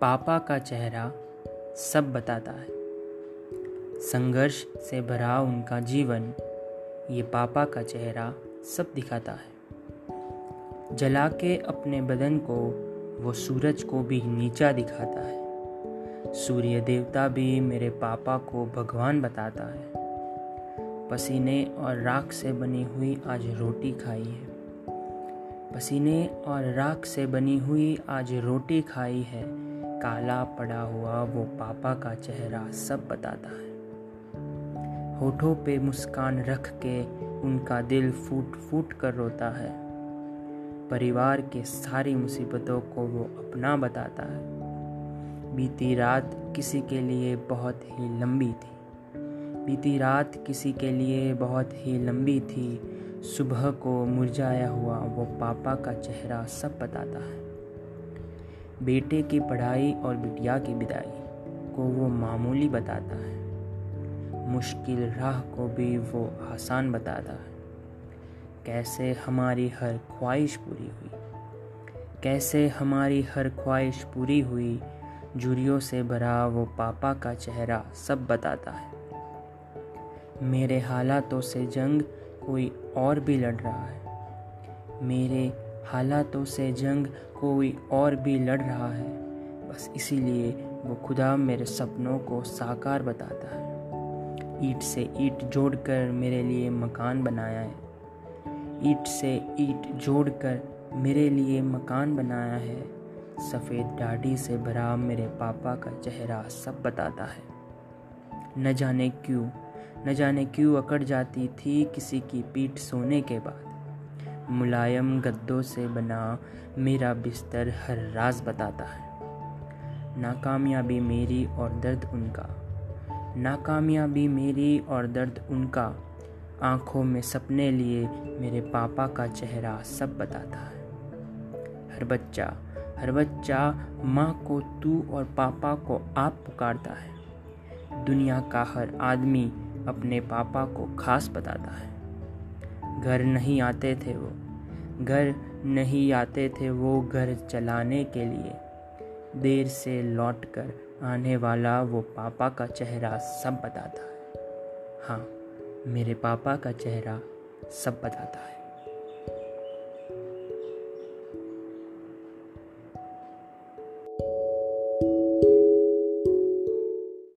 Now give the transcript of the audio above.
पापा का चेहरा सब बताता है। संघर्ष से भरा उनका जीवन, ये पापा का चेहरा सब दिखाता है। जला के अपने बदन को, वो सूरज को भी नीचा दिखाता है। सूर्य देवता भी मेरे पापा को भगवान बताता है। पसीने और राख से बनी हुई आज रोटी खाई है। पसीने और राख से बनी हुई आज रोटी खाई है। काला पड़ा हुआ वो पापा का चेहरा सब बताता है। होठों पे मुस्कान रख के उनका दिल फूट फूट कर रोता है। परिवार के सारी मुसीबतों को वो अपना बताता है। बीती रात किसी के लिए बहुत ही लंबी थी। बीती रात किसी के लिए बहुत ही लंबी थी। सुबह को मुरझाया हुआ वो पापा का चेहरा सब बताता है। बेटे की पढ़ाई और बिटिया की विदाई को वो मामूली बताता है। मुश्किल राह को भी वो आसान बताता है। कैसे हमारी हर ख्वाहिश पूरी हुई? कैसे हमारी हर ख्वाहिश पूरी हुई? जुरियों से भरा वो पापा का चेहरा सब बताता है। मेरे हालातों से जंग कोई और भी लड़ रहा है। मेरे हालातों से जंग कोई और भी लड़ रहा है। बस इसीलिए वो खुदा मेरे सपनों को साकार बताता है। ईट से ईट जोड़कर मेरे लिए मकान बनाया है। ईट से ईट जोड़कर मेरे लिए मकान बनाया है। सफ़ेद दाढ़ी से भरा मेरे पापा का चेहरा सब बताता है। न जाने क्यों, न जाने क्यों अकड़ जाती थी किसी की पीठ सोने के बाद। मुलायम गद्दों से बना मेरा बिस्तर हर राज बताता है। नाकामयाबी मेरी और दर्द उनका। नाकामयाबी मेरी और दर्द उनका। आँखों में सपने लिए मेरे पापा का चेहरा सब बताता है। हर बच्चा हर बच्चा माँ को तू और पापा को आप पुकारता है। दुनिया का हर आदमी अपने पापा को खास बताता है। घर नहीं आते थे वो। घर नहीं आते थे वो घर चलाने के लिए। देर से लौट कर आने वाला वो पापा का चेहरा सब बताता है। हाँ मेरे पापा का चेहरा सब बताता है।